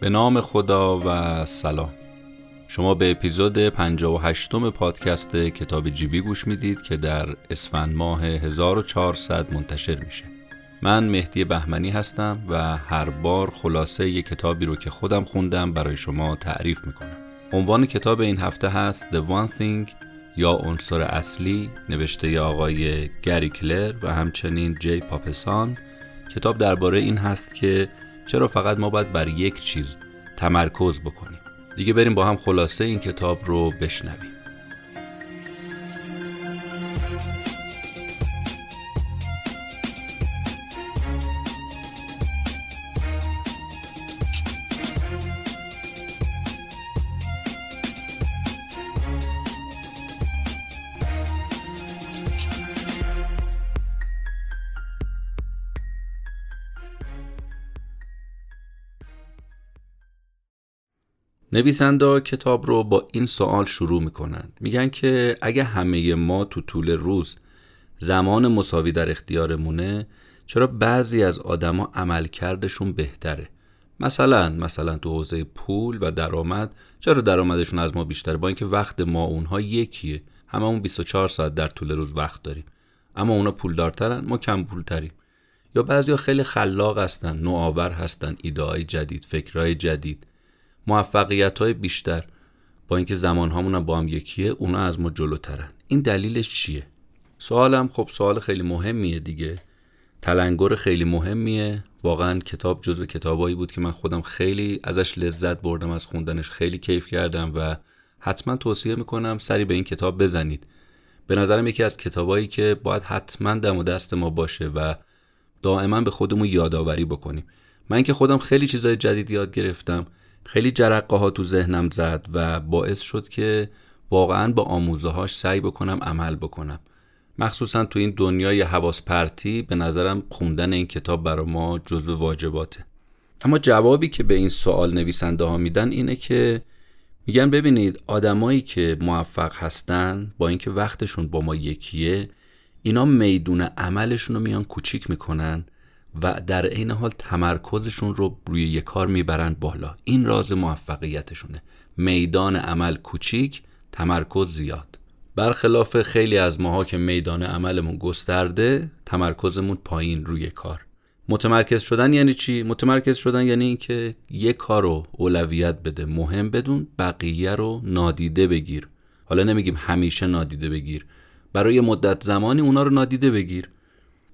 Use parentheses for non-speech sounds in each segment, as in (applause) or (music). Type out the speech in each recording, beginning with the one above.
به نام خدا و سلام. شما به اپیزود 58 م پادکست کتاب جیبی گوش می‌دید که در اسفند ماه 1400 منتشر میشه. من مهدی بهمنی هستم و هر بار خلاصه یک کتابی رو که خودم خوندم برای شما تعریف می‌کنم. عنوان کتاب این هفته هست The One Thing یا عنصر اصلی نوشته آقای گری کلر و همچنین جی پاپسان. کتاب درباره این هست که چرا فقط ما باید بر یک چیز تمرکز بکنیم؟ دیگه بریم با هم خلاصه این کتاب رو بشنویم. نویسنده کتاب رو با این سوال شروع می‌کنن میگن که اگه همه ما تو طول روز زمان مساوی در اختیارمونه چرا بعضی از آدما عملکردشون بهتره؟ مثلا مثلا تو حوزه پول و درآمد چرا درآمدشون از ما بیشتره؟ با اینکه وقت ما اونها یکیه. هممون 24 ساعت در طول روز وقت داریم. اما اونا پولدارترن ما کم پولتریم. یا بعضیا خیلی خلاق هستن نوآور هستن ایده جدید فکرهای جدید. موفقیت های بیشتر. با اینکه زمان هم با هم یکیه اونا از ما جلوترن. این دلیلش چیه؟ سوالم خب سوال خیلی مهمیه دیگه. تلنگر خیلی مهمیه. واقعا کتاب جزو کتابایی بود که من خودم خیلی ازش لذت بردم از خوندنش خیلی کیف کردم و حتما توصیه می‌کنم سری به این کتاب بزنید. به نظرم یکی از کتابایی که باید حتما دم و دست ما باشه و دائما به خودمون یادآوری بکنیم. من که خودم خیلی چیزای جدید یاد گرفتم. خیلی جرقه ها تو ذهنم زد و باعث شد که واقعا با آموزه هاش سعی بکنم عمل بکنم. مخصوصا تو این دنیای حواس پرتی به نظرم خوندن این کتاب برای ما جزو واجباته. اما جوابی که به این سوال نویسنده ها میدن اینه که میگن ببینید آدمایی که موفق هستن با اینکه وقتشون با ما یکیه اینا میدون عملشون رو میان کوچیک می‌کنن و در عین حال تمرکزشون رو روی یک کار می‌برند بالا. این راز موفقیتشونه. میدان عمل کوچیک تمرکز زیاد. برخلاف خیلی از ماها که میدان عملمون گسترده تمرکزمون پایین روی کار. متمرکز شدن یعنی چی؟ متمرکز شدن یعنی اینکه یک کار رو اولویت بده مهم بدون بقیه رو نادیده بگیر. حالا نمیگیم همیشه نادیده بگیر. برای مدت زمانی اونا رو نادیده بگیر.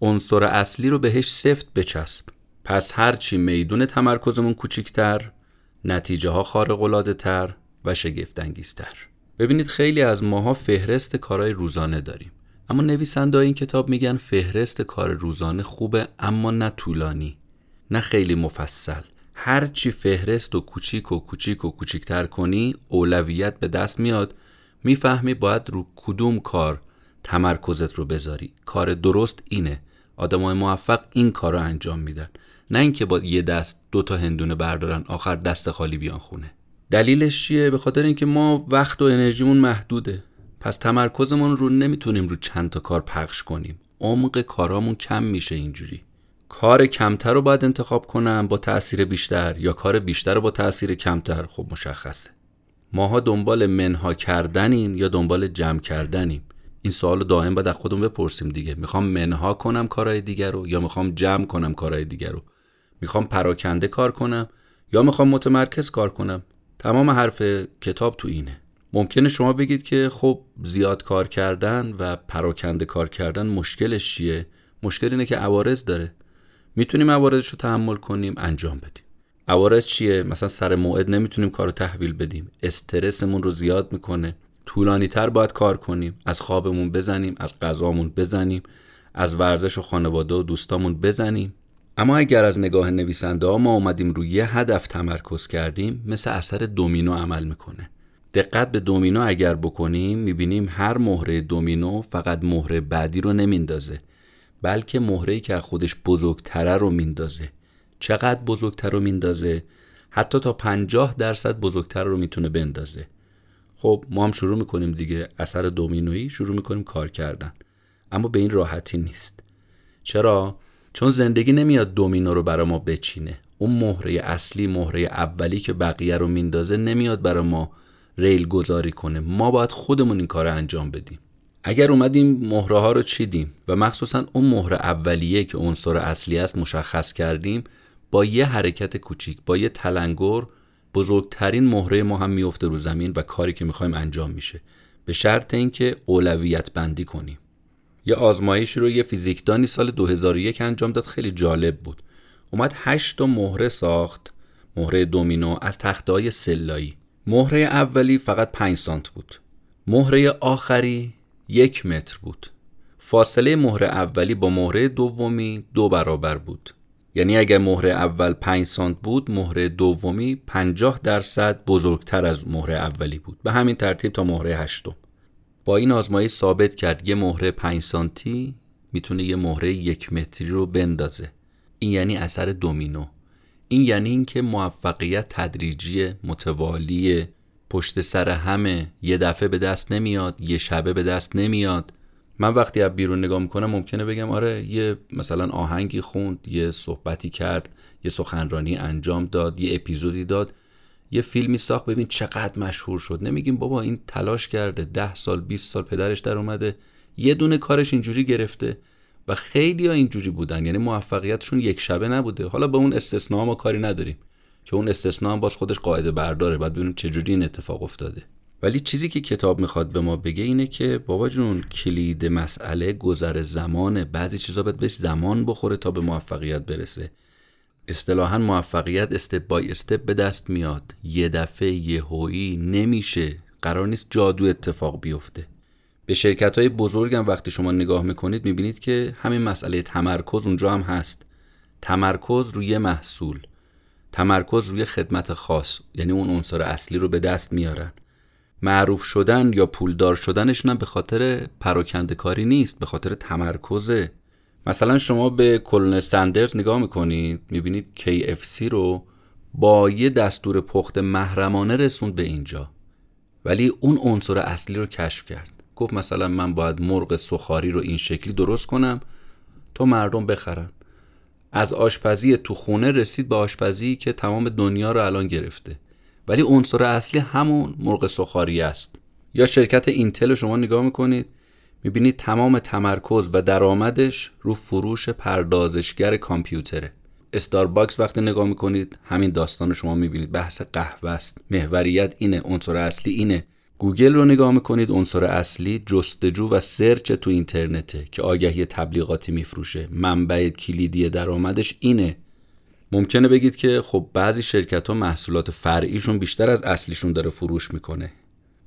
عنصر اصلی رو بهش سفت بچسب. پس هرچی میدون تمرکزمون کوچیکتر نتیجه ها خارق تر و شگفتانگیزتر. ببینید خیلی از ماها فهرست کارهای روزانه داریم. اما نویسنده این کتاب میگن فهرست کار روزانه خوبه اما نه طولانی نه خیلی مفصل. هرچی فهرست و کوچیک و کوچیک و کوچیکتر کنی اولویت به دست میاد. می‌فهمی باید رو کدوم کار تمرکزت رو بذاری. کار درست اینه. آدمای موفق این کار رو انجام میدن. نه اینکه با یه دست دو تا هندونه بردارن آخر دست خالی بیان خونه. دلیلش چیه؟ به خاطر اینکه ما وقت و انرژیمون محدوده. پس تمرکزمون رو نمی‌تونیم رو چند تا کار پخش کنیم. عمق کارامون کم میشه اینجوری. کار کمتر رو باید انتخاب کنم با تاثیر بیشتر یا کار بیشتر رو با تاثیر کمتر؟ خب مشخصه. ماها دنبال منها کردنیم یا دنبال جمع کردنیم؟ این سوال دائم باید از خودم بپرسیم دیگه. می‌خوام منها کنم کارهای دیگر رو یا می‌خوام جمع کنم کارهای دیگر رو؟ می‌خوام پراکنده کار کنم یا می‌خوام متمرکز کار کنم؟ تمام حرف کتاب تو اینه. ممکنه شما بگید که خب زیاد کار کردن و پراکنده کار کردن مشکلش چیه؟ مشکل اینه که عوارض داره. می‌تونیم عوارضش رو تحمل کنیم انجام بدیم. عوارض چیه؟ مثلا سر موعد نمی‌تونیم کار رو تحویل بدیم. استرسمون رو زیاد می‌کنه. طولانی تر باید کار کنیم. از خوابمون بزنیم از غذامون بزنیم از ورزش و خانواده و دوستامون بزنیم. اما اگر از نگاه نویسنده ها ما اومدیم روی یه هدف تمرکز کردیم مثل اثر دومینو عمل می‌کنه. دقت به دومینو اگر بکنیم می‌بینیم هر مهره دومینو فقط مهره بعدی رو نمیندازه بلکه مهره که از خودش بزرگتره رو میندازه. چقدر بزرگتر رو میندازه؟ حتی تا پنجاه درصد بزرگتر رو می‌تونه بندازه. خب ما هم شروع می‌کنیم دیگه. اثر دومینویی شروع می‌کنیم کار کردن. اما به این راحتی نیست. چرا؟ چون زندگی نمیاد دومینو رو برای ما بچینه. اون مهره اصلی مهره اولی که بقیه رو میندازه نمیاد برای ما ریل گذاری کنه. ما باید خودمون این کار رو انجام بدیم. اگر اومدیم مهره ها رو چیدیم و مخصوصا اون مهره اولیه که عنصر اصلی است مشخص کردیم با یه حرکت کوچیک با یه تلنگر بزرگترین مهره ما هم میفته رو زمین و کاری که می‌خوایم انجام میشه. به شرط اینکه اولویت بندی کنیم. یه آزمایش رو یه فیزیکدانی سال 2001 انجام داد خیلی جالب بود. اومد 8 تا مهره ساخت مهره دومینو از تخته های سلایی. مهره اولی فقط 5 سانت بود. مهره آخری یک متر بود. فاصله مهره اولی با مهره دومی دو برابر بود. یعنی اگر مهره اول 5 سانت بود مهره دومی 50 درصد بزرگتر از مهره اولی بود. به همین ترتیب تا مهره هشتم. با این آزمایش ثابت کرد یه مهره 5 سانتی می‌تونه یه مهره یک متری رو بندازه. این یعنی اثر دومینو. این یعنی اینکه موفقیت تدریجی متوالی پشت سر همه یه دفعه به دست نمیاد یه شبه به دست نمیاد. من وقتی از بیرون نگاه می‌کنم ممکنه بگم آره یه مثلا آهنگی خوند یه صحبتی کرد یه سخنرانی انجام داد یه اپیزودی داد یه فیلمی ساخت. ببین چقدر مشهور شد. نمیگیم بابا این تلاش کرده ده سال 20 سال پدرش در اومده یه دونه کارش اینجوری گرفته و خیلی ها اینجوری بودن. یعنی موفقیتشون یک شبه نبوده. حالا به اون استثناء ما کاری نداریم که اون استثناء هم باز خودش قاعده برداره. بعد ببینیم چجوری این اتفاق افتاده. ولی چیزی که کتاب می‌خواد به ما بگه اینه که بابا جون کلید مسئله گذر زمانه بعضی چیزا باید بهش زمان بخوره تا به موفقیت برسه. اصطلاحا موفقیت استپ بای استپ به دست میاد. یه دفعه یهویی نمیشه. قرار نیست جادو اتفاق بیفته. به شرکت های بزرگ هم وقتی شما نگاه می‌کنید می‌بینید که همین مسئله تمرکز اونجا هم هست. تمرکز روی محصول. تمرکز روی خدمت خاص. یعنی اون عنصر اصلی رو به دست میارن. معروف شدن یا پولدار شدنشون به خاطر پراکنده کاری نیست به خاطر تمرکزه. مثلا شما به کلونل سندرز نگاه می‌کنید می‌بینید KFC رو با یه دستور پخت محرمانه رسوند به اینجا. ولی اون عنصر اصلی رو کشف کرد. گفت مثلا من باید مرغ سخاری رو این شکلی درست کنم تا مردم بخرن. از آشپزی تو خونه رسید به آشپزی که تمام دنیا رو الان گرفته. ولی عنصر اصلی همون مرغ سخاری است. یا شرکت اینتل رو شما نگاه می‌کنید می‌بینید تمام تمرکز و درآمدش رو فروش پردازشگر کامپیوتره. استارباکس وقتی نگاه می‌کنید همین داستان رو شما می‌بینید. بحث قهوه است. محوریت اینه عنصر اصلی اینه. گوگل رو نگاه می‌کنید عنصر اصلی جستجو و search تو اینترنته که آگهی تبلیغاتی میفروشه. منبع کلیدی درآمدش اینه. ممکنه بگید که خب بعضی شرکت ها محصولات فرعیشون بیشتر از اصلیشون داره فروش می‌کنه.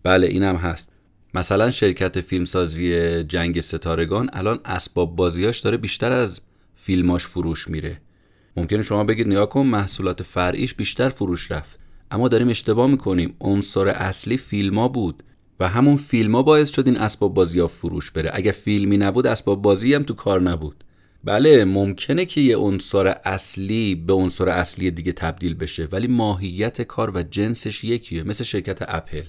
بله اینم هست. مثلا شرکت فیلمسازی جنگ ستارگان الان اسباب بازیاش داره بیشتر از فیلماش فروش میره. ممکنه شما بگید نیا کن محصولات فرعیش بیشتر فروش رفت. اما داریم اشتباه می‌کنیم. عنصر اصلی فیلما بود و همون فیلما باعث شد این اسباب بازی ها فروش بره. اگه فیلمی نبود اسباب بازی هم تو کار نبود. بله ممکنه که یه عنصر اصلی به عنصر اصلی دیگه تبدیل بشه ولی ماهیت کار و جنسش یکیه مثل شرکت اپل.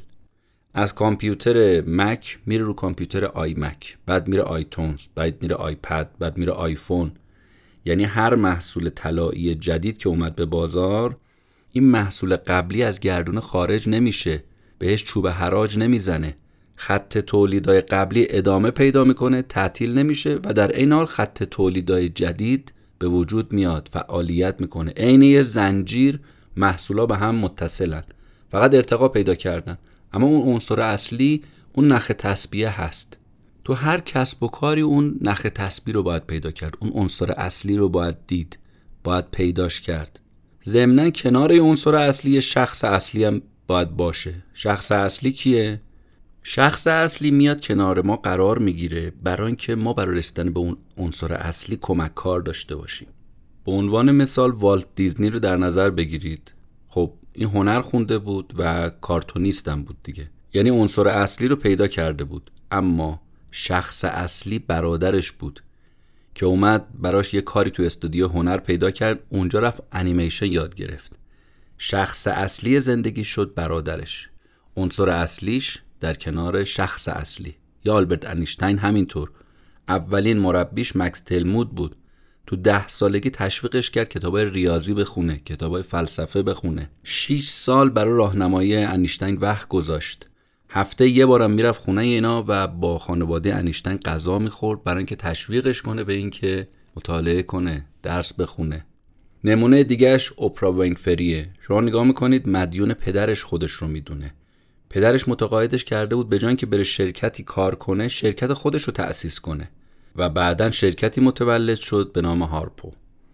از کامپیوتر مک میره رو کامپیوتر آی مک بعد میره آیتونز بعد میره آیپد بعد میره آیفون. یعنی هر محصول طلایی جدید که اومد به بازار این محصول قبلی از گردون خارج نمیشه بهش چوب حراج نمی‌زنه. خط تولیدای قبلی ادامه پیدا می‌کنه تعطیل نمیشه و در عین حال خط تولیدای جدید به وجود میاد فعالیت می‌کنه. عین یه زنجیر محصولا به هم متصلن. فقط ارتقا پیدا کردن. اما اون عنصر اصلی اون نخ تسبیه هست. تو هر کسب و کاری اون نخ تسبیه رو باید پیدا کرد. اون عنصر اصلی رو باید دید. باید پیداش کرد. ضمنا کنار عنصر اصلی شخص اصلی هم باید باشه. شخص اصلی کیه؟ شخص اصلی میاد کنار ما قرار می‌گیره برای اینکه ما برای رسیدن به اون عنصر اصلی کمک کار داشته باشیم. به عنوان مثال والت دیزنی رو در نظر بگیرید. خب این هنر خونده بود و کارتونیست هم بود دیگه. یعنی عنصر اصلی رو پیدا کرده بود. اما شخص اصلی برادرش بود که اومد براش یه کاری تو استودیو هنر پیدا کرد. اونجا رفت انیمیشن یاد گرفت. شخص اصلی زندگی شد برادرش. عنصر اصلیش در کنار شخص اصلی. یا آلبرت انیشتین همینطور. اولین مربیش مکس تلمود بود. تو ده سالگی تشویقش کرد کتابای ریاضی بخونه کتابای فلسفه بخونه. 6 سال برای راهنمایی انیشتین وقت گذاشت. هفته یه بارم می‌رفت خونه اینا و با خانواده انیشتین غذا می‌خورد برای اینکه تشویقش کنه به اینکه مطالعه کنه درس بخونه. نمونه دیگهش اپرا وینفریه شما نگاه می‌کنید مدیون پدرش خودش رو می‌دونه. پدرش متقاعدش کرده بود به جای که بره شرکتی کار کنه شرکت خودش رو تأسیس کنه و بعدا شرکتی متولد شد به نام هارپو.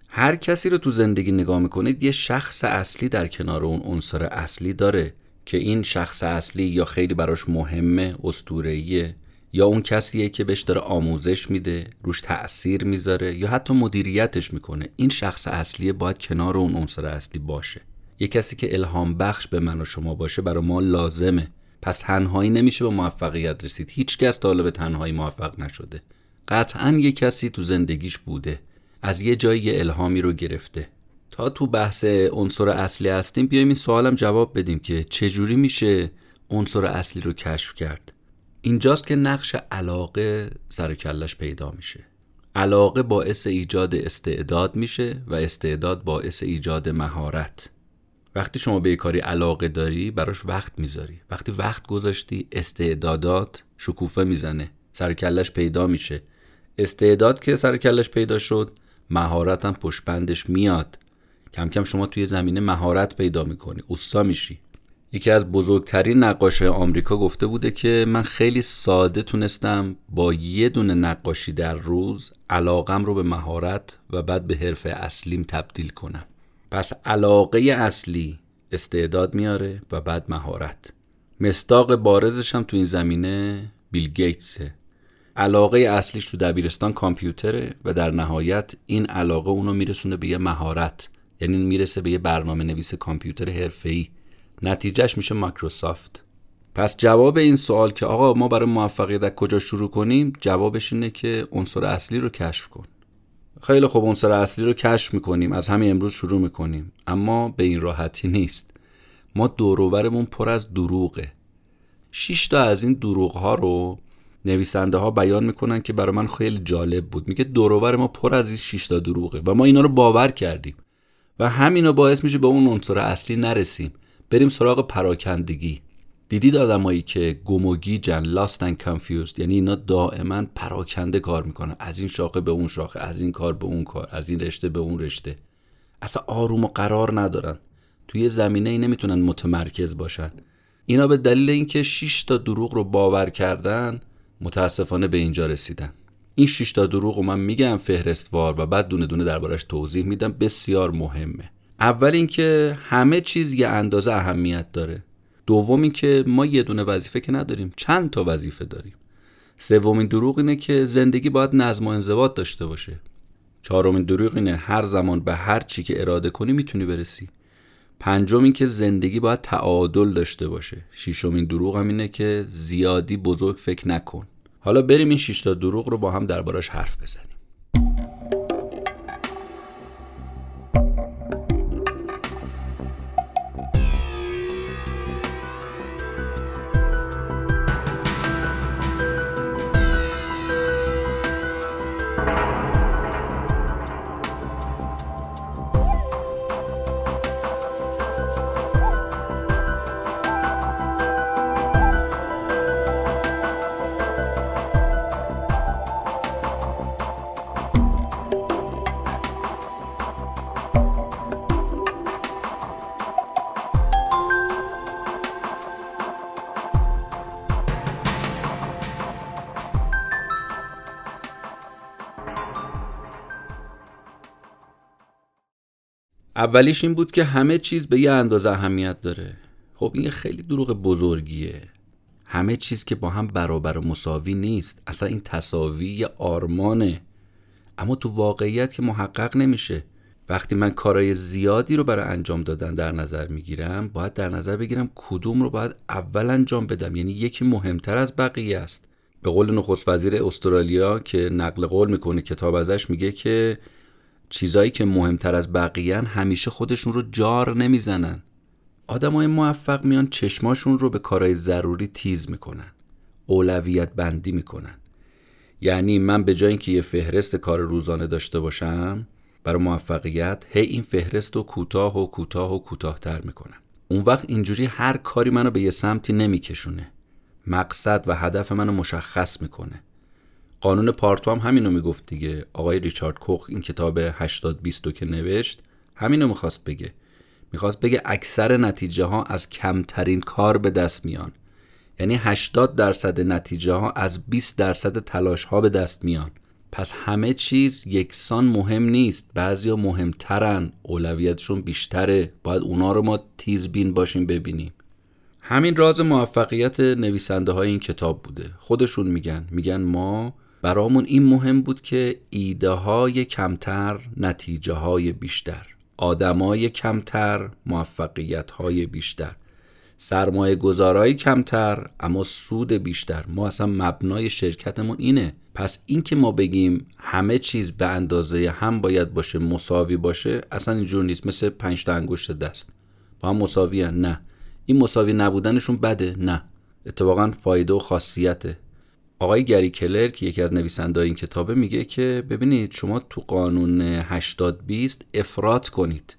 هر کسی رو تو زندگی نگاه می‌کنید یه شخص اصلی در کنار اون عنصر اصلی داره که این شخص اصلی یا خیلی براش مهمه استورهیه یا اون کسیه که بهش داره آموزش میده روش تأثیر می‌ذاره یا حتی مدیریتش می‌کنه. این شخص اصلیه باید کنار اون عنصر اصلی باشه. یه کسی که الهام بخش به من و شما باشه برای ما لازمه. پس تنهایی نمیشه به موفقیت رسید. هیچ کس تا به تنهایی موفق نشده. قطعا یه کسی تو زندگیش بوده. از یه جایی الهامی رو گرفته. تا تو بحث عنصر اصلی هستیم بیایم این سوالم جواب بدیم که چجوری میشه عنصر اصلی رو کشف کرد. اینجاست که نقش علاقه سر کلش پیدا میشه. علاقه باعث ایجاد استعداد میشه و استعداد باعث ایجاد مهارت. وقتی شما به کاری علاقه داری براش وقت می‌ذاری. وقتی وقت گذاشتی استعدادات شکوفه می‌زنه. سر کلش پیدا میشه. استعداد که سر کلش پیدا شد مهارت هم پشت میاد. کم کم شما توی زمینه مهارت پیدا می‌کنی. اوستا میشی. یکی از بزرگترین نقاشه آمریکا گفته بوده که من خیلی ساده تونستم با یه دونه نقاشی در روز علاقم رو به مهارت و بعد به حرفه اصلیم تبدیل کنم. پس علاقه اصلی استعداد میاره و بعد مهارت. مستاق بارزش هم تو این زمینه بیل گیتسه. علاقه اصلیش تو دبیرستان کامپیوتره و در نهایت این علاقه اونو میرسونه به یه مهارت. یعنی می‌رسه به یه برنامه نویس کامپیوتر حرفه‌ای. نتیجهش میشه مایکروسافت. پس جواب این سوال که آقا ما برای موفقیت از کجا شروع کنیم؟ جوابش اینه که عنصر اصلی رو کشف کن. خیلی خوب عنصر اصلی رو کشف می‌کنیم از همین امروز شروع می‌کنیم. اما به این راحتی نیست. ما دوروورمون پر از دروغه. شش تا از این دروغ ها رو نویسنده ها بیان می‌کنن که برای من خیلی جالب بود. میگه دوروور ما پر از این 6 تا دروغه و ما اینا رو باور کردیم. و همینو باعث میشه به اون عنصر اصلی نرسیم. بریم سراغ پراکندگی. دیدید آدمایی که گموگی جن لاست اند کانفیوزد یعنی اینا دائما پراکنده کار می‌کنن. از این شاخه به اون شاخه از این کار به اون کار از این رشته به اون رشته. اصلا آروم و قرار ندارن. توی زمینه ای نمی‌تونن متمرکز باشن. اینا به دلیل اینکه 6 تا دروغ رو باور کردن متاسفانه به اینجا رسیدن. این 6 تا دروغ رو من میگم فهرستوار و بعد دونه دونه دربارش توضیح میدم. بسیار مهمه. اول اینکه همه چیز یه اندازه اهمیت داره. دوم اینکه ما یه دونه وظیفه که نداریم چند تا وظیفه داریم. سومین دروغ اینه که زندگی باید نظم و انضباط داشته باشه. چهارمین دروغ اینه هر زمان به هر چی که اراده کنی می‌تونی برسی. پنجم این که زندگی باید تعادل داشته باشه. ششمین دروغ هم اینه که زیادی بزرگ فکر نکن. حالا بریم این شش تا دروغ رو با هم دربارش حرف بزنیم. اولیش این بود که همه چیز به یه اندازه اهمیت داره. خب این خیلی دروغ بزرگیه. همه چیز که با هم برابر و مساوی نیست. اصلا این تصاوی یه آرمانه. اما تو واقعیت که محقق نمیشه. وقتی من کارای زیادی رو برای انجام دادن در نظر می‌گیرم باید در نظر بگیرم کدوم رو باید اول انجام بدم. یعنی یکی مهمتر از بقیه است. به قول نخست وزیر استرالیا که نقل قول می‌کنه کتاب ازش میگه که چیزایی که مهمتر از بقیه همیشه خودشون رو جار نمی‌زنن. آدمای موفق میان چشماشون رو به کارهای ضروری تیز می‌کنن. اولویت بندی می‌کنن. یعنی من به جای اینکه یه فهرست کار روزانه داشته باشم برای موفقیت هی این فهرست رو کوتاه و کوتاه و کوتاهتر می‌کنم. اون وقت اینجوری هر کاری منو به یه سمتی نمیکشونه. مقصد و هدف منو مشخص می‌کنه. قانون پارتو هم همینو می‌گفت دیگه. آقای ریچارد کوخ این کتاب 80 20 که نوشت همینو می‌خواست بگه. می‌خواست بگه اکثر نتیجه ها از کمترین کار به دست میان. یعنی 80 درصد نتیجه ها از 20 درصد تلاش ها به دست میان. پس همه چیز یکسان مهم نیست. بعضیا مهمترن. اولویتشون بیشتره. باید اونا رو ما تیز بین باشیم ببینیم. همین راز موفقیت نویسنده های این کتاب بوده. خودشون میگن. میگن ما برامون این مهم بود که ایده های کمتر نتیجه های بیشتر آدمای کمتر موفقیت های بیشتر. سرمایه گذارای کمتر اما سود بیشتر. ما اصلا مبنای شرکتمون اینه. پس این که ما بگیم همه چیز به اندازه هم باید باشه مساوی باشه اصلا اینجور نیست. مثل پنج تا انگشت دست. با هم مساوی هن. نه. این مساوی نبودنشون بده. نه. اتفاقا فایده و خاصیته. آقای گری کلر که یکی از نویسنده این کتابه میگه که ببینید شما تو قانون 80 20 افراد کنید.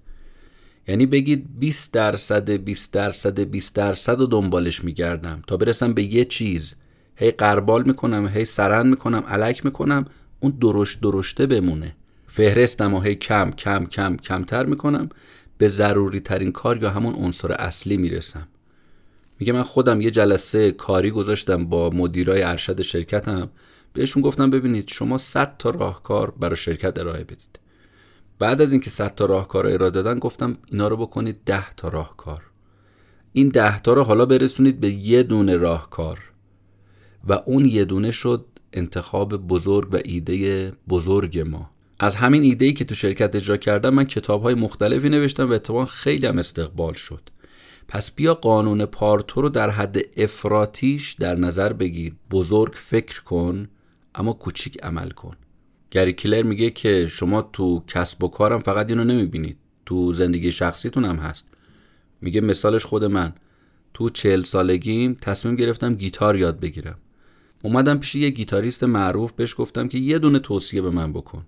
یعنی بگید 20 درصد 20 درصد 20 درصد رو دنبالش میگردم تا برسم به یه چیز. هی قربال می‌کنم هی سرند می‌کنم علک می‌کنم اون درشت درشته بمونه. فهرستم و هی کم کم کم کمتر می‌کنم. به ضروری ترین کار یا همون عنصر اصلی می‌رسم. میگه من خودم یه جلسه کاری گذاشتم با مدیرای ارشد شرکتم. بهشون گفتم ببینید شما 100 تا راهکار برای شرکت ارائه بدید. بعد از اینکه 100 تا راهکار ارائه دادن گفتم اینا رو بکنید 10 تا راهکار. این 10 تا رو حالا برسونید به یه دونه راهکار. و اون یه دونه شد انتخاب بزرگ و ایده بزرگ ما. از همین ایده ای که تو شرکت اجرا کردم من کتاب های مختلفی نوشتم و اتفاقا خیلی هم استقبال شد. پس بیا قانون پارتو رو در حد افراتیش در نظر بگیر. بزرگ فکر کن اما کوچیک عمل کن. گری کلر میگه که شما تو کسب و کارم فقط اینو نمی‌بینید. تو زندگی شخصیتون هم هست. میگه مثالش خود من. تو چهل سالگیم تصمیم گرفتم گیتار یاد بگیرم. اومدم پیش یه گیتاریست معروف بهش گفتم که یه دونه توصیه به من بکن.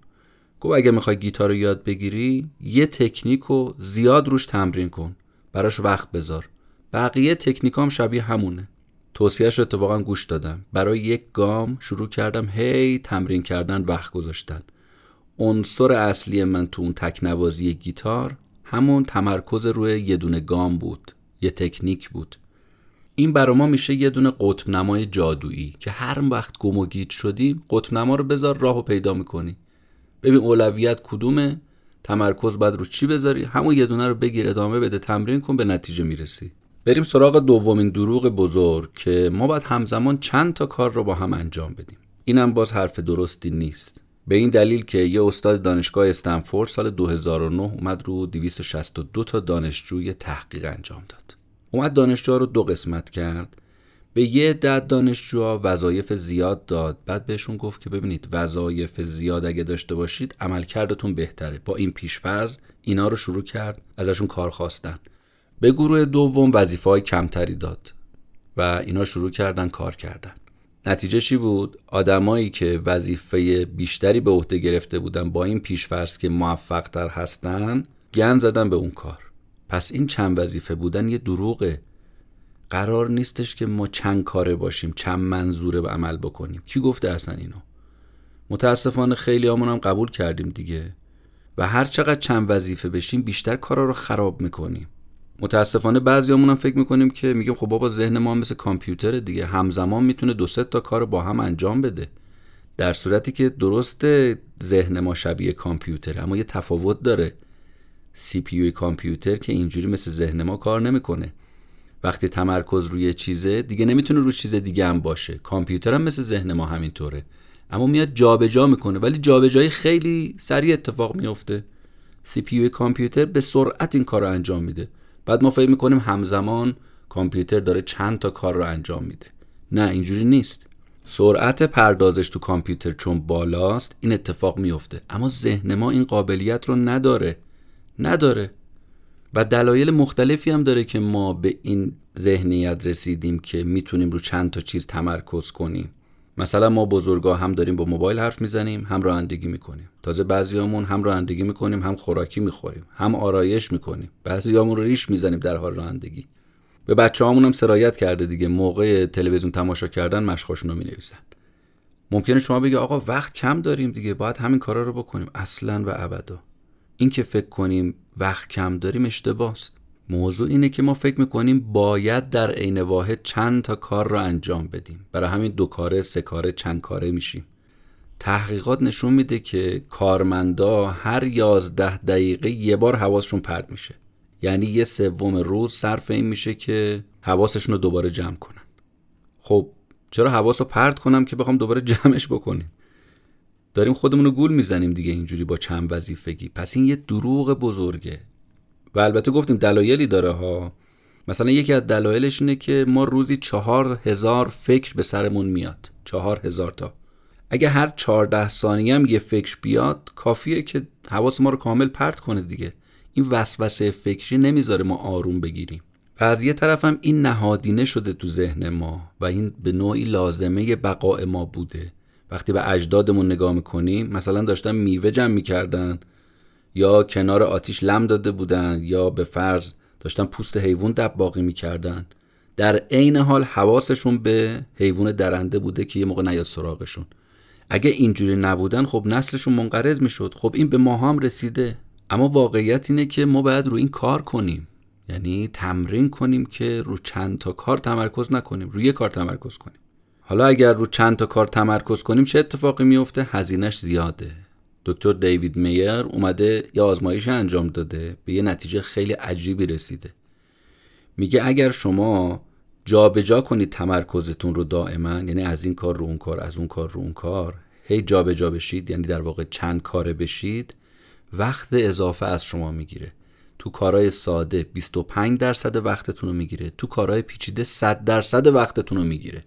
گفت اگه می‌خوای گیتار رو یاد بگیری یه تکنیک رو زیاد روش تمرین کن. براش وقت بذار. بقیه تکنیکام شبیه همونه. توصیهش رو اتفاقا گوش دادم. برای یک گام شروع کردم هی تمرین کردن وقت گذاشتن. عنصر اصلی من تو اون تکنوازی گیتار همون تمرکز روی یه دونه گام بود یه تکنیک بود. این برا ما میشه یه دونه قطب نمای جادویی که هر وقت گم و گیج شدیم قطب نما رو بذار راهو پیدا می‌کنی. ببین اولویت کدومه؟ تمرکز باید رو چی بذاری؟ همون یه دونه رو بگیر ادامه بده تمرین کن به نتیجه می‌رسی. بریم سراغ دومین دروغ بزرگ که ما باید همزمان چند تا کار رو با هم انجام بدیم. اینم باز حرف درستی نیست. به این دلیل که یه استاد دانشگاه استنفورد سال 2009 اومد رو 262 تا دانشجوی تحقیق انجام داد. اومد دانشجوها رو دو قسمت کرد. به یه دد دانشجوها وظایف زیاد داد. بعد بهشون گفت که ببینید وظایف زیاد اگه داشته باشید عملکردتون بهتره. با این پیشفرض اینا رو شروع کرد ازشون کار خواستن. به گروه دوم وظیفه کمتری داد و اینا شروع کردن کار کردن. نتیجه چی بود؟ آدمایی که وظیفه بیشتری به عهده گرفته بودن با این پیشفرض که موفق تر هستن گن زدن به اون کار. پس این چند وظیفه بودن یه دروغه. قرار نیستش که ما چند کاره باشیم چند منظوره به عمل بکنیم. کی گفته اصلا اینو؟ متاسفانه خیلی هم قبول کردیم دیگه. و هر چقدر چند وظیفه بشیم بیشتر کارا رو خراب می‌کنیم. متاسفانه بعضیامون هم فکر می‌کنیم که میگیم خب بابا ذهن ما مثل کامپیوتر دیگه. همزمان می‌تونه دو سه تا کار با هم انجام بده. در صورتی که درست ذهن ما شبیه کامپیوتر اما یه تفاوت داره. سی پی کامپیوتر که اینجوری مثل ذهن ما کار نمی‌کنه. وقتی تمرکز روی چیزه دیگه نمی‌تونه روی چیز دیگه هم باشه. کامپیوتر هم مثل ذهن ما همینطوره. اما میاد جابجا جا می‌کنه ولی جابجایی خیلی سریع اتفاق میفته. سی پی کامپیوتر به سرعت این کار رو انجام میده. بعد ما فکر می‌کنیم همزمان کامپیوتر داره چند تا کار رو انجام میده. نه اینجوری نیست. سرعت پردازش تو کامپیوتر چون بالاست این اتفاق میفته اما ذهن ما این قابلیت رو نداره. نداره. و دلایل مختلفی هم داره که ما به این ذهنیت رسیدیم که می‌تونیم رو چند تا چیز تمرکز کنیم. مثلا ما بزرگا هم داریم با موبایل حرف می‌زنیم هم رانندگی می‌کنیم. تازه بعضیامون هم رانندگی می‌کنیم هم خوراکی می‌خوریم هم آرایش می‌کنیم. بعضیامون رو ریش می‌زنیم در حال رانندگی. به بچه هم سرایت کرده دیگه موقع تلویزیون تماشا کردن مشقاشون رو می‌نویسن. ممکنه شما بگی آقا وقت کم داریم دیگه باید همین کارا رو بکنیم. اصلا و ابدا. این که فکر کنیم وقت کم داریم اشتباست. موضوع اینه که ما فکر می‌کنیم باید در عین واحد چند تا کار رو انجام بدیم. برای همین دو کاره سه کاره چند کاره میشیم. تحقیقات نشون میده که کارمندا هر یازده دقیقه یه بار حواسشون پرد میشه. یعنی یه سوم روز صرف این میشه که حواسشون رو دوباره جمع کنن. خب چرا حواس رو پرد کنم که بخوام دوباره جمعش بکنیم؟ داریم خودمون رو گول می‌زنیم دیگه اینجوری با چند وظیفگی. پس این یه دروغ بزرگه. و البته گفتیم دلایلی داره ها. مثلا یکی از دلایلش اینه که ما روزی چهار هزار فکر به سرمون میاد. چهار هزار تا. اگه هر چهارده ثانیه هم یه فکر بیاد کافیه که حواس ما رو کامل پرت کنه دیگه. این وسوسه فکری نمی‌ذاره ما آروم بگیریم. و از یه طرف هم این نهادینه شده تو ذهن ما و این به نوعی لازمه بقای ما بوده. وقتی به اجدادمون نگاه می‌کنیم مثلا داشتن میوه جمع می‌کردن یا کنار آتیش لم داده بودن یا به فرض داشتن پوست حیوان دب باقی می‌کردن در عین حال حواسشون به حیوان درنده بوده که یه موقع نیاد سراغشون. اگه اینجوری نبودن خب نسلشون منقرض می‌شد. خب این به ما هم رسیده. اما واقعیت اینه که ما باید رو این کار کنیم. یعنی تمرین کنیم که رو چند تا کار تمرکز نکنیم روی کار تمرکز کنیم. حالا اگر رو چند تا کار تمرکز کنیم چه اتفاقی میفته؟ هزینهش زیاده. دکتر دیوید میر اومده یه آزمایش انجام داده به یه نتیجه خیلی عجیبی رسیده. میگه اگر شما جابجا جا کنید تمرکزتون رو دائما یعنی از این کار رو اون کار از اون کار رو اون کار هی جابجا جا بشید یعنی در واقع چند کاره بشید وقت اضافه از شما می‌گیره. تو کارهای ساده 25 درصد وقتتون رو می‌گیره تو کارهای پیچیده 100 درصد وقتتون رو می‌گیره.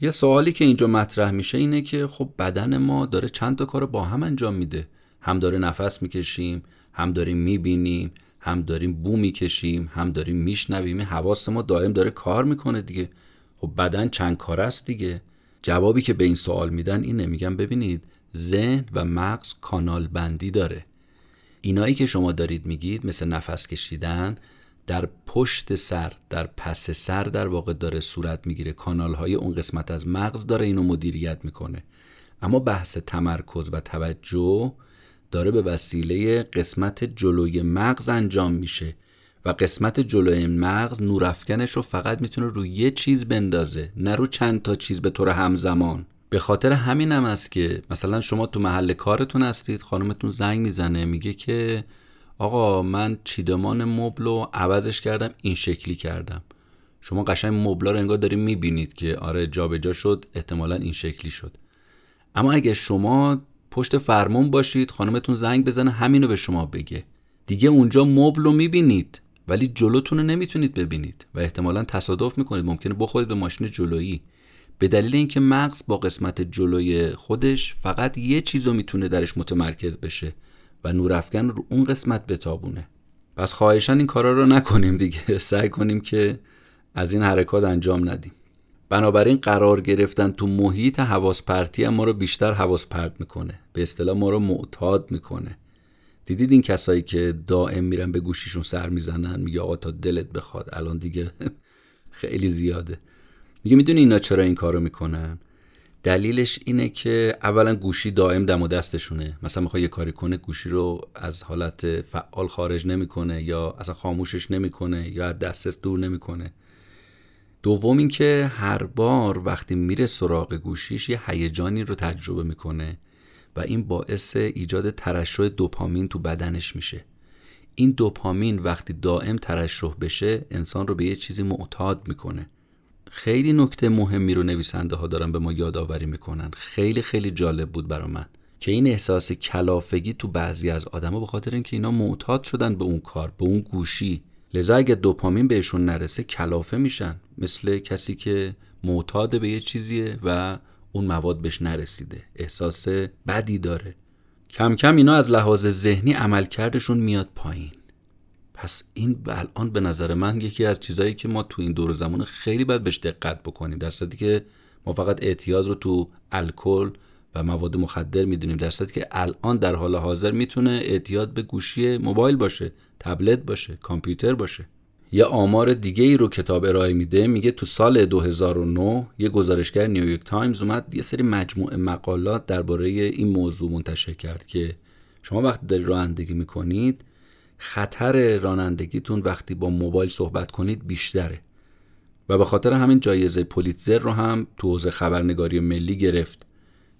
یه سوالی که اینجا مطرح میشه اینه که خب بدن ما داره چند تا کار با هم انجام میده. هم داره نفس می‌کشیم هم داریم می‌بینیم هم داریم بو می‌کشیم هم داریم میشنویم. حواس ما دائم داره کار می‌کنه دیگه. خب بدن چند کار است دیگه. جوابی که به این سوال میدن اینه. میگن ببینید ذهن و مغز کانال بندی داره. اینایی که شما دارید میگید مثل نفس کشیدن در پشت سر در پس سر در واقع داره صورت می‌گیره. کانال های اون قسمت از مغز داره اینو مدیریت می‌کنه. اما بحث تمرکز و توجه داره به وسیله قسمت جلوی مغز انجام میشه و قسمت جلوی مغز نورافکنش رو فقط می‌تونه روی یه چیز بندازه نه رو چند تا چیز به طور همزمان. به خاطر همین هم است که مثلا شما تو محل کارتون هستید خانمتون زنگ می‌زنه میگه که آقا من چیدمان مبل رو عوضش کردم این شکلی کردم. شما قشنگ مبلا رو انگار داریم می‌بینید که آره جابجا شد احتمالا این شکلی شد. اما اگه شما پشت فرمون باشید خانمتون زنگ بزنه همینو به شما بگه. دیگه اونجا مبل رو می‌بینید ولی جلوتون رو نمی‌تونید ببینید و احتمالا تصادف می‌کنید. ممکنه بخورید به ماشین جلویی. به دلیل اینکه مغز با قسمت جلوی خودش فقط یه چیز رو می‌تونه درش متمرکز بشه. و نورافکن رو اون قسمت بتابونه. پس خواهشان این کارا رو نکنیم دیگه. (laughs) سعی کنیم که از این حرکات انجام ندیم. بنابراین قرار گرفتن تو محیط حواس پرتی ما رو بیشتر حواس پرت می‌کنه. به اصطلاح ما رو معتاد می‌کنه. دیدید این کسایی که دائم میرن به گوشیشون سر می‌زنن میگه آقا تا دلت بخواد. الان دیگه (laughs) خیلی زیاده. میگه می‌دونی اینا چرا این کارو می‌کنن؟ دلیلش اینه که اولا گوشی دائم دم و دستشونه. مثلا می‌خواد یه کاری کنه گوشی رو از حالت فعال خارج نمی‌کنه یا اصلا خاموشش نمی‌کنه یا از دسترس دور نمی‌کنه. دوم اینکه هر بار وقتی میره سراغ گوشیش یه هیجانی رو تجربه می‌کنه و این باعث ایجاد ترشح دوپامین تو بدنش میشه. این دوپامین وقتی دائم ترشح بشه انسان رو به یه چیزی معتاد می‌کنه. خیلی نکته مهمی رو نویسنده ها دارن به ما یادآوری می‌کنن. خیلی خیلی جالب بود برا من که این احساس کلافگی تو بعضی از آدما به خاطر اینکه اینا معتاد شدن به اون کار به اون گوشی. لذا اگه دوپامین بهشون نرسه کلافه میشن. مثل کسی که معتاد به یه چیزیه و اون مواد بهش نرسیده. احساس بدی داره. کم کم اینا از لحاظ ذهنی عملکردشون میاد پایین. پس این الان به نظر من یکی از چیزهایی که ما تو این دور زمان خیلی باید بهش دقت بکنیم در صورتی که ما فقط اعتیاد رو تو الکل و مواد مخدر می‌دونیم در صورتی که الان در حال حاضر می‌تونه اعتیاد به گوشی موبایل باشه تبلت باشه کامپیوتر باشه. یه آمار دیگه ای رو کتاب ارائه میده میگه تو سال 2009 یه گزارشگر نیویورک تایمز اومد یه سری مجموعه مقالات درباره این موضوع منتشر کرد که شما وقتی داری رانندگی می‌کنید خطر رانندگیتون وقتی با موبایل صحبت کنید بیشتره. و به خاطر همین جایزه پولیتزر رو هم تو حوزه خبرنگاری ملی گرفت.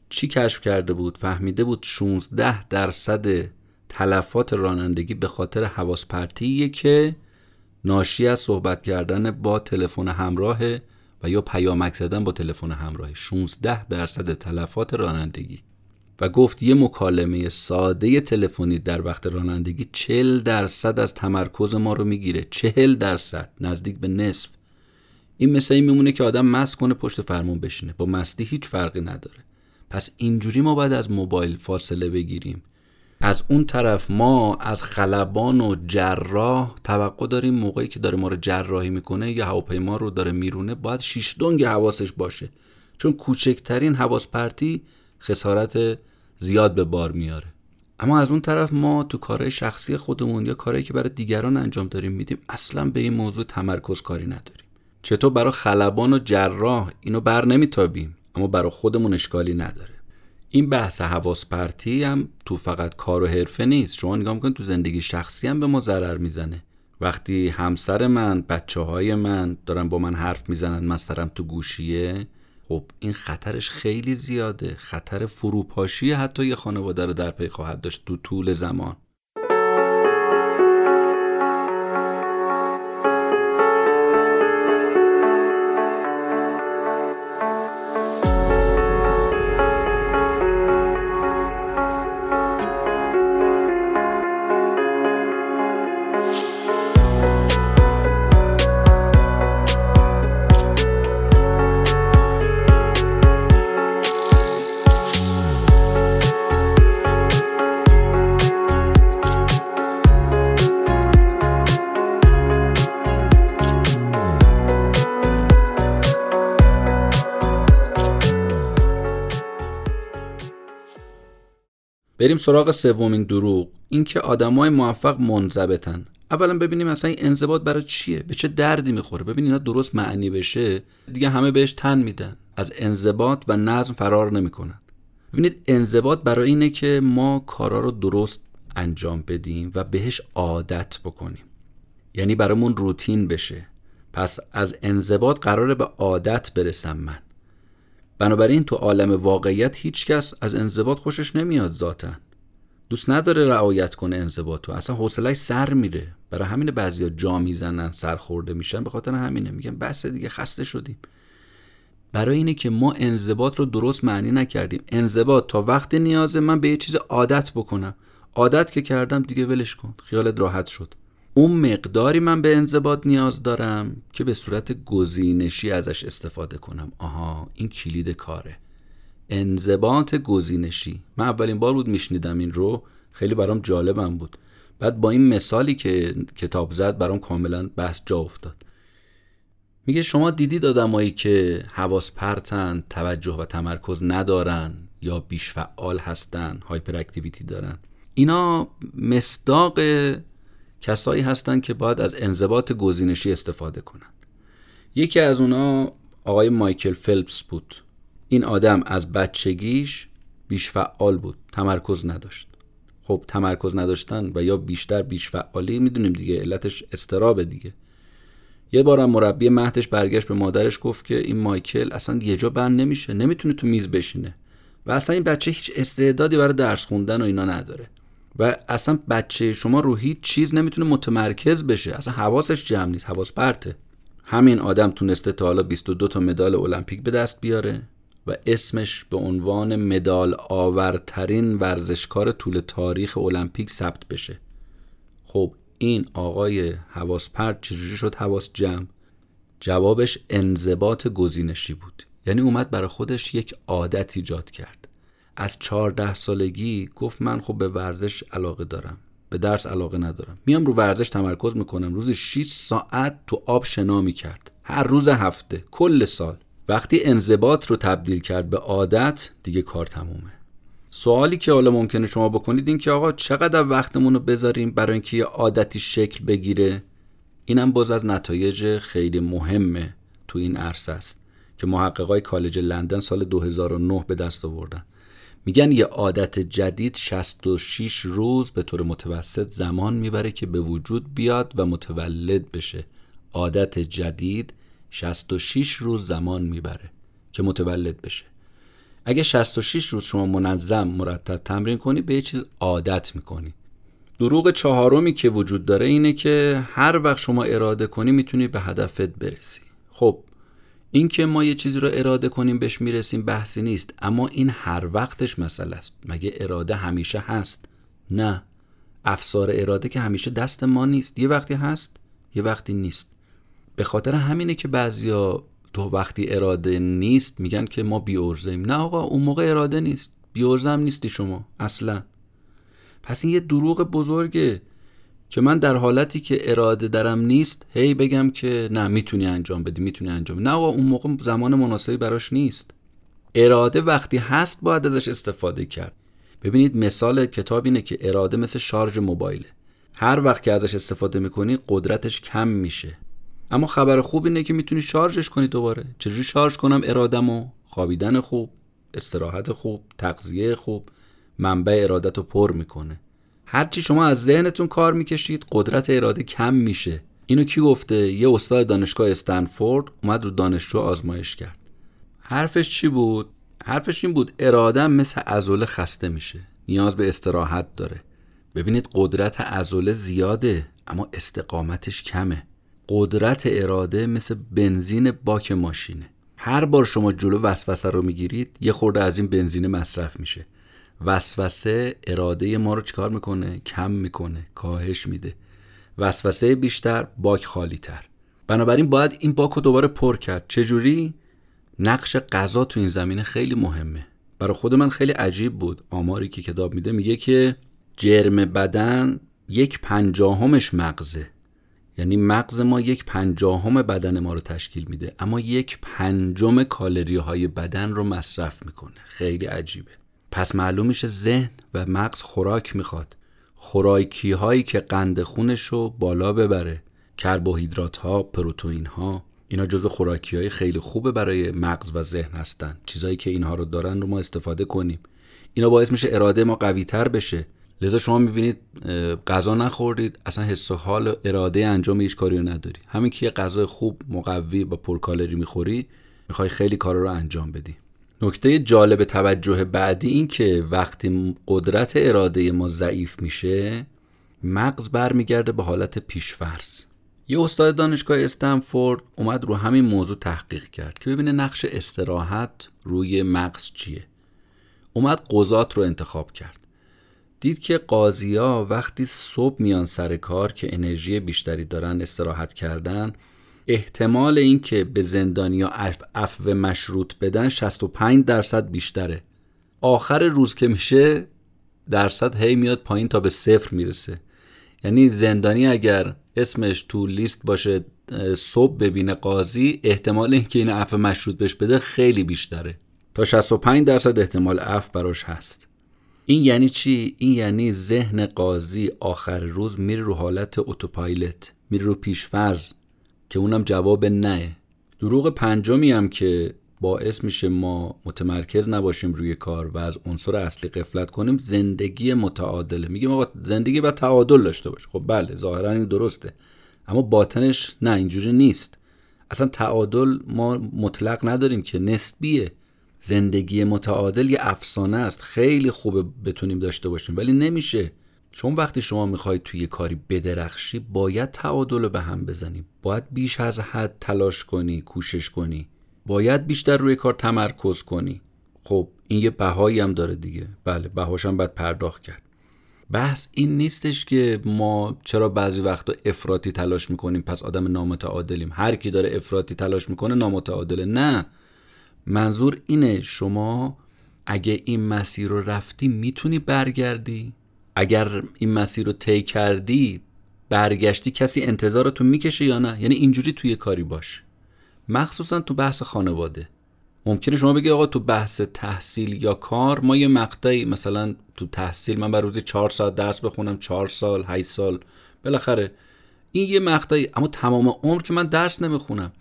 چی کشف کرده بود؟ فهمیده بود 16 درصد تلفات رانندگی به خاطر حواس که ناشی از صحبت کردن با تلفن همراه و یا پیامک زدن با تلفن همراه. 16 درصد تلفات رانندگی. و گفت یه مکالمه ساده تلفنی در وقت رانندگی 40 درصد از تمرکز ما رو می‌گیره. 40 درصد نزدیک به نصف. این مثل این میمونه که آدم مست کنه پشت فرمون بشینه. با مستی هیچ فرقی نداره. پس اینجوری ما باید از موبایل فاصله بگیریم. از اون طرف ما از خلبان و جراح توقع داریم موقعی که داره ما رو جراحی می‌کنه یا هواپیما رو داره میرونه باید شیش دنگ حواسش باشه. چون کوچکترین حواس پرتی خسارت زیاد به بار میاره. اما از اون طرف ما تو کارهای شخصی خودمون یا کارهایی که برای دیگران انجام داریم میدیم اصلا به این موضوع تمرکز کاری نداریم. چطور برای خلبان و جراح اینو بر نمیتابیم اما برای خودمون اشکالی نداره. این بحث حواس پرتی هم تو فقط کار و حرفه نیست. شما نگاه می‌کنید تو زندگی شخصی هم به ما ضرر می‌زنه. وقتی همسر من بچه های من دارن با من حرف می‌زنن من سرم تو گوشیه خب این خطرش خیلی زیاده. خطر فروپاشی حتی یه خانواده رو در پی خواهد داشت تو طول زمان. بریم سراغ سومین دروغ اینکه آدمای موفق منضبطن. اولا ببینیم اصلا این انضباط برای چیه؟ به چه دردی می‌خوره؟ ببین اینا درست معنی بشه دیگه همه بهش تن میدن. از انضباط و نظم فرار نمی‌کنن. ببینید انضباط برای اینه که ما کارا رو درست انجام بدیم و بهش عادت بکنیم. یعنی برامون روتین بشه. پس از انضباط قراره به عادت برسم من. بنابراین تو عالم واقعیت هیچکس از انضباط خوشش نمیاد ذاتا. دوست نداره رعایت کنه انضباط تو اصلا حوصلش سر میره. برای همین بعضیا جا می‌زنن سرخورده میشن. به خاطر همینه. میگن بس دیگه خسته شدیم. برای اینه که ما انضباط رو درست معنی نکردیم. انضباط تا وقت نیازه من به یه چیز عادت بکنم. عادت که کردم دیگه ولش کن. خیالت راحت شد. اون مقداری من به انضباط نیاز دارم که به صورت گزینشی ازش استفاده کنم. آها این کلید کاره. انضباط گزینشی. من اولین بار بود میشنیدم این رو. خیلی برام جالبم بود. بعد با این مثالی که کتاب زد برام کاملا بحث جا افتاد. میگه شما دیدید آدمایی که حواس پرتن توجه و تمرکز ندارن یا بیش فعال هستن هایپر اکتیویتی دارن. اینا مصداق کسایی هستند که باید از انضباط گزینشی استفاده کنند. یکی از اونا آقای مایکل فلپس بود. این آدم از بچگیش بیش فعال بود تمرکز نداشت. خب تمرکز نداشتن و یا بیشتر بیش فعالی می‌دونیم دیگه علتش استرابه دیگه. یه بارم مربی مهدش برگشت به مادرش گفت که این مایکل اصلا یه جا بند نمیشه نمی‌تونه تو میز بشینه. و اصلا این بچه هیچ استعدادی برای درس خوندن و اینا نداره. و اصلا بچه شما رو هیچ چیز نمی‌تونه متمرکز بشه. اصلا حواسش جمع نیست حواس پرته. همین آدم تونسته تا حالا 22 تا مدال المپیک به دست بیاره و اسمش به عنوان مدال آورترین ورزشکار طول تاریخ المپیک ثبت بشه. خب این آقای حواس پرت چجوری شد حواس جمع؟ جوابش انضباط گزینشی بود. یعنی اومد برای خودش یک عادت ایجاد کرد. از چهارده سالگی گفت من خب به ورزش علاقه دارم. به درس علاقه ندارم. میام رو ورزش تمرکز می‌کنم. روز 6 ساعت تو آب شنا می‌کرد. هر روز هفته کل سال. وقتی انضباط رو تبدیل کرد به عادت دیگه کار تمومه. سوالی که حالا ممکنه شما بکنید این که آقا چقدر وقتمون رو بذاریم برای اینکه یه عادتی شکل بگیره؟ اینم باز از نتایج خیلی مهمه تو این عرصه است که محققای کالج لندن سال 2009 به دست آوردن. میگن یه عادت جدید 66 روز به طور متوسط زمان می‌بره که به وجود بیاد و متولد بشه. عادت جدید 66 روز زمان می‌بره که متولد بشه. اگه 66 روز شما منظم مرتب تمرین کنی به یه چیز عادت می‌کنی. دروغ چهارمی که وجود داره اینه که هر وقت شما اراده کنی می‌تونی به هدفت برسی. خب این که ما یه چیزی رو اراده کنیم بهش می‌رسیم بحثی نیست. اما این هر وقتش مسئله است. مگه اراده همیشه هست؟ نه. افسار اراده که همیشه دست ما نیست. یه وقتی هست یه وقتی نیست. به خاطر همینه که بعضیا تو وقتی اراده نیست میگن که ما بیورزیم نه آقا اون موقع اراده نیست. بیورزه هم نیستی شما اصلا. پس این یه دروغ بزرگه. که من در حالتی که اراده درم نیست هی بگم که نه می‌تونی انجام بدی می‌تونی انجام بدی. نه آقا اون موقع زمان مناسبی براش نیست. اراده وقتی هست باید ازش استفاده کرد. ببینید مثال کتاب اینه که اراده مثل شارژ موبایله. هر وقت که ازش استفاده می‌کنی قدرتش کم میشه. اما خبر خوب اینه که می‌تونی شارژش کنی دوباره. چجوری شارژ کنم ارادمو خوابیدن خوب استراحت خوب تغذیه خوب منبع ارادت رو پر می‌کنه. هرچی شما از ذهنتون کار می‌کشید قدرت اراده کم میشه. اینو کی گفته؟ یه استاد دانشگاه استنفورد اومد رو دانشجو آزمایش کرد. حرفش چی بود؟ حرفش این بود اراده مثل عضله خسته میشه. نیاز به استراحت داره. ببینید قدرت عضله زیاده اما استقامتش کمه. قدرت اراده مثل بنزین باک ماشینه. هر بار شما جلو وسوسه رو می‌گیرید یه خورده از این بنزین مصرف میشه. وسوسه اراده ما رو چکار می‌کنه؟ کم می‌کنه کاهش میده. وسوسه بیشتر باک خالی تر بنابراین باید این باک رو دوباره پر کرد. چجوری؟ نقش غذا تو این زمینه خیلی مهمه. برای خود من خیلی عجیب بود. آماری که کتاب میده میگه که جرم بدن یک پنجاهمش مغزه. یعنی مغز ما یک پنجاهم بدن ما رو تشکیل میده. اما یک پنجم کالری های بدن رو مصرف می‌کنه. خیلی عجیبه. پس معلوم میشه ذهن و مغز خوراک می‌خواد. خوراکی هایی که قند خونش رو بالا ببره. کربوهیدرات ها پروتئین ها اینا جزو خوراکی های خیلی خوبه برای مغز و ذهن هستن. چیزایی که اینها رو دارن رو ما استفاده کنیم. اینا باعث میشه اراده ما قوی تر بشه. لذا شما می‌بینید غذا نخوردید اصلا حس و حال اراده انجام هیچ کاری رو نداری. همین که یه غذای خوب مقوی و پرکالری می‌خوری می‌خوای خیلی کار رو انجام بدی. نکته جالب توجه بعدی این که وقتی قدرت اراده ما ضعیف میشه مغز برمیگرده به حالت پیشفرض. یه استاد دانشگاه استنفورد اومد رو همین موضوع تحقیق کرد که ببینه نقش استراحت روی مغز چیه. اومد قضات رو انتخاب کرد. دید که قاضیا وقتی صبح میان سر کار که انرژی بیشتری دارن استراحت کردن احتمال اینکه به زندانیا عفو مشروط بدن 65 درصد بیشتره. آخر روز که میشه درصد هی میاد پایین تا به صفر می‌رسه. یعنی زندانی اگر اسمش تو لیست باشه صبح ببینه قاضی احتمال اینکه این عفو مشروط بهش بده خیلی بیشتره. تا 65 درصد احتمال عفو براش هست. این یعنی چی؟ این یعنی ذهن قاضی آخر روز میره رو حالت اتوپایلت میره رو پیشفرض که اونم جواب نه. دروغ پنجمی هم که باعث میشه ما متمرکز نباشیم روی کار و از عنصر اصلی قفلت کنیم زندگی متعادله. میگیم آقا زندگی باید تعادل داشته باشه. خب بله ظاهرا این درسته. اما باطنش نه اینجوری نیست. اصلا تعادل ما مطلق نداریم که نسبیه. زندگی متعادل یه افسانه است. خیلی خوبه بتونیم داشته باشیم. ولی نمیشه چون وقتی شما می‌خواید توی کاری بدرخشی باید تعادل رو به هم بزنی. باید بیش از حد تلاش کنی کوشش کنی. باید بیشتر روی کار تمرکز کنی. خب این یه بهایی هم داره دیگه. بله بهاش هم باید پرداخت کرد. بحث این نیستش که ما چرا بعضی وقتا افراطی تلاش می‌کنیم پس آدم نامتعادلیم. هر کی داره افراطی تلاش می‌کنه نامتعادله. نه. منظور اینه شما اگه این مسیر رو رفتی می‌تونی برگردی. اگر این مسیر رو طی کردی برگشتی کسی انتظارتون می‌کشه یا نه؟ یعنی اینجوری توی کاری باش. مخصوصا تو بحث خانواده. ممکنه شما بگی آقا تو بحث تحصیل یا کار ما یه مقطعی مثلا تو تحصیل من بر روزی چهار ساعت درس بخونم چهار سال هشت سال. بالاخره این یه مقطعی اما تمام عمر که من درس نمی‌خونم.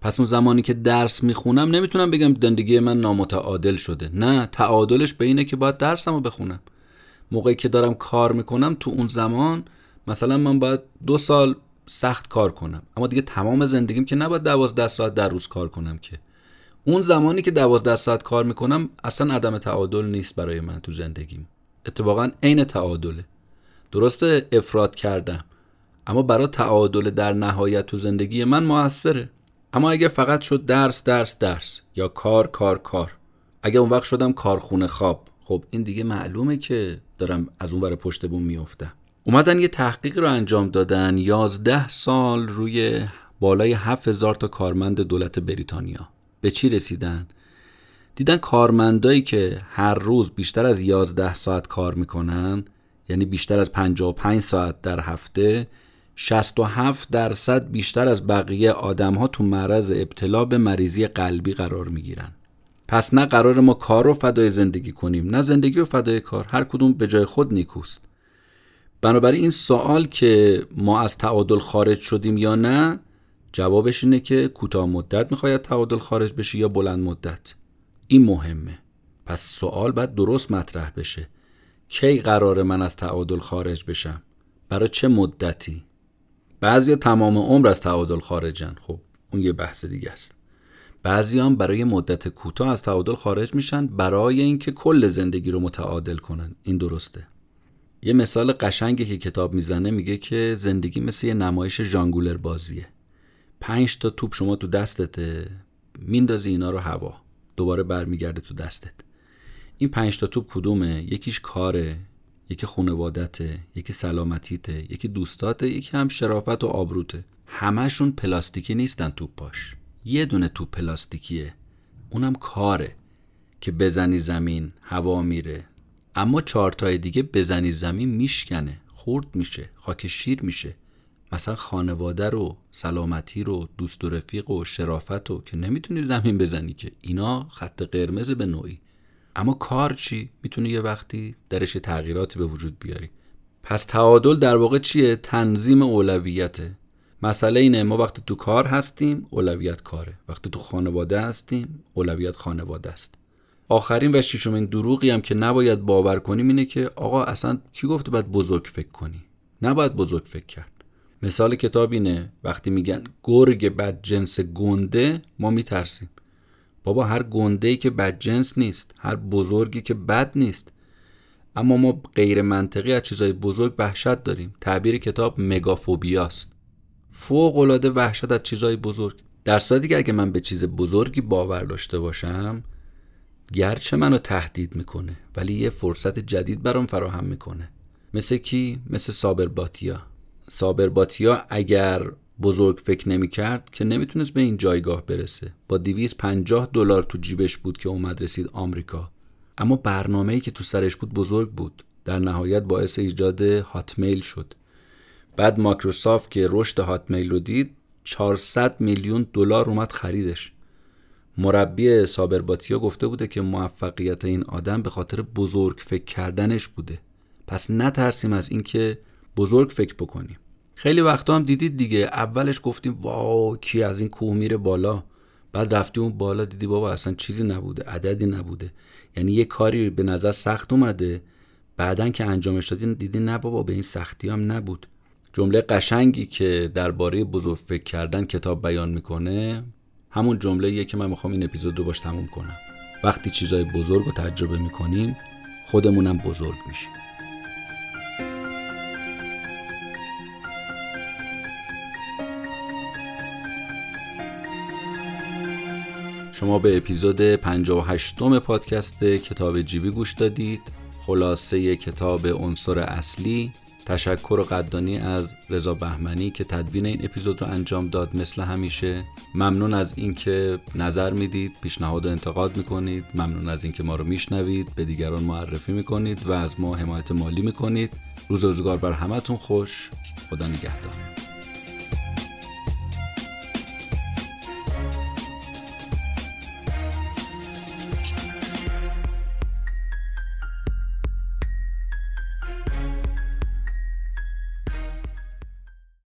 پس اون زمانی که درس می‌خونم نمی‌تونم بگم زندگی من نامتعادل شده. نه تعادلش به اینه که باید درسمو بخونم. موقعی که دارم کار می‌کنم تو اون زمان مثلا من باید دو سال سخت کار کنم. اما دیگه تمام زندگیم که نباید دوازده ساعت در روز کار کنم که. اون زمانی که دوازده ساعت کار می‌کنم اصلا عدم تعادل نیست برای من تو زندگیم. اتفاقا عین تعادله. درسته افراد کردم اما برای تعادل در نهایت تو زندگی من موثره. اما اگه فقط شد درس درس درس یا کار کار کار. اگه اون وقت شدم کارخونه خواب. خب این دیگه معلومه که دارم از اون ور پشت بوم میافتم. اومدن یه تحقیق رو انجام دادن 11 سال روی بالای 7000 تا کارمند دولت بریتانیا. به چی رسیدن؟ دیدن کارمندایی که هر روز بیشتر از 11 ساعت کار می‌کنن یعنی بیشتر از 55 ساعت در هفته 67 درصد بیشتر از بقیه آدم ها تو معرض ابتلا به مریضی قلبی قرار می گیرن. پس نه قرار ما کار رو فدای زندگی کنیم نه زندگی رو فدای کار هر کدوم به جای خود نیکوست. بنابراین این سوال که ما از تعادل خارج شدیم یا نه جوابش اینه که کوتاه مدت می‌خواید تعادل خارج بشه یا بلند مدت؟ این مهمه. پس سوال باید درست مطرح بشه. کی قرار من از تعادل خارج بشم؟ برای چه مدتی؟ بعضی تمام عمر از تعادل خارجن. خب اون یه بحث دیگه است. بعضی هم برای مدت کوتاه از تعادل خارج میشن برای اینکه کل زندگی رو متعادل کنن. این درسته. یه مثال قشنگی که کتاب می‌زنه میگه که زندگی مثل یه نمایش ژانگولر بازیه. پنج تا توپ شما تو دستته میندازی اینا رو هوا. دوباره برمیگرده تو دستت. این پنج تا توپ کدومه؟ یکیش کاره یکی خانوادته یکی سلامتیته یکی دوستاته یکی هم شرافت و آبروته. همشون پلاستیکی نیستن توپ پاش. یه دونه توپ پلاستیکیه. اونم کاره که بزنی زمین هوا میره. اما چهارتای دیگه بزنی زمین میشکنه. خورد میشه خاک شیر میشه. مثلا خانواده رو سلامتی رو دوست و رفیق و شرافت رو که نمی‌تونی زمین بزنی که. اینا خط قرمز به نوعی. اما کار چی؟ می‌تونی یه وقتی درش تغییراتی به وجود بیاری. پس تعادل در واقع چیه؟ تنظیم اولویته. مسئله اینه ما وقتی تو کار هستیم اولویت کاره. وقتی تو خانواده هستیم اولویت خانواده است. آخرین و ششمین دروغی هم که نباید باور کنیم اینه که آقا اصلا کی گفته باید بزرگ فکر کنی؟ نباید بزرگ فکر کرد. مثال کتاب اینه وقتی میگن گرگ بد جنس گنده ما میترسیم. بابا هر گنده ای که بد جنس نیست هر بزرگی که بد نیست. اما ما غیر منطقی از چیزای بزرگ وحشت داریم. تعبیر کتاب مگافوبیاست. فوق العاده وحشت از چیزای بزرگ. در صورتی که اگه من به چیز بزرگی باور داشته باشم گرچه منو تهدید می‌کنه ولی یه فرصت جدید برام فراهم می‌کنه. مثل کی؟ مثل سابر باتیا. سابر باتیا اگر بزرگ فکر نمی کرد که نمی‌تونست به این جایگاه برسه. با 250 دلار تو جیبش بود که اومد رسید آمریکا. اما برنامه‌ای که تو سرش بود بزرگ بود. در نهایت باعث ایجاد هاتمیل شد. بعد مایکروسافت که رشد هاتمیل رو دید 400 میلیون دلار اومد خریدش. مربی سابرباتیا گفته بوده که موفقیت این آدم به خاطر بزرگ فکر کردنش بوده. پس نترسیم از اینکه بزرگ فکر بکنیم. خیلی وقتا هم دیدید دیگه. اولش گفتیم واو کی از این کوه میره بالا؟ بعد رفتی اون بالا دیدی بابا اصلا چیزی نبوده عددی نبوده. یعنی یه کاری به نظر سخت اومده. بعدا که انجامش دادین دیدی نه بابا به این سختی هم نبود. جمله قشنگی که درباره بزرگ فکر کردن کتاب بیان می‌کنه همون جمله که من می‌خوام این اپیزود رو باش تموم کنم. وقتی چیزای بزرگ رو تجربه می‌کنیم خودمونم بزرگ میشیم. شما به اپیزود 58 م پادکست کتاب جیبی گوش دادید. خلاصه کتاب عنصر اصلی تشکر و قدردانی از رضا بهمنی که تدوین این اپیزود رو انجام داد مثل همیشه. ممنون از اینکه نظر می‌دید پیشنهاد و انتقاد می‌کنید. ممنون از اینکه ما رو میشنوید. به دیگران معرفی می‌کنید و از ما حمایت مالی می‌کنید. روز روزگار بر همتون خوش. خدا نگهدار.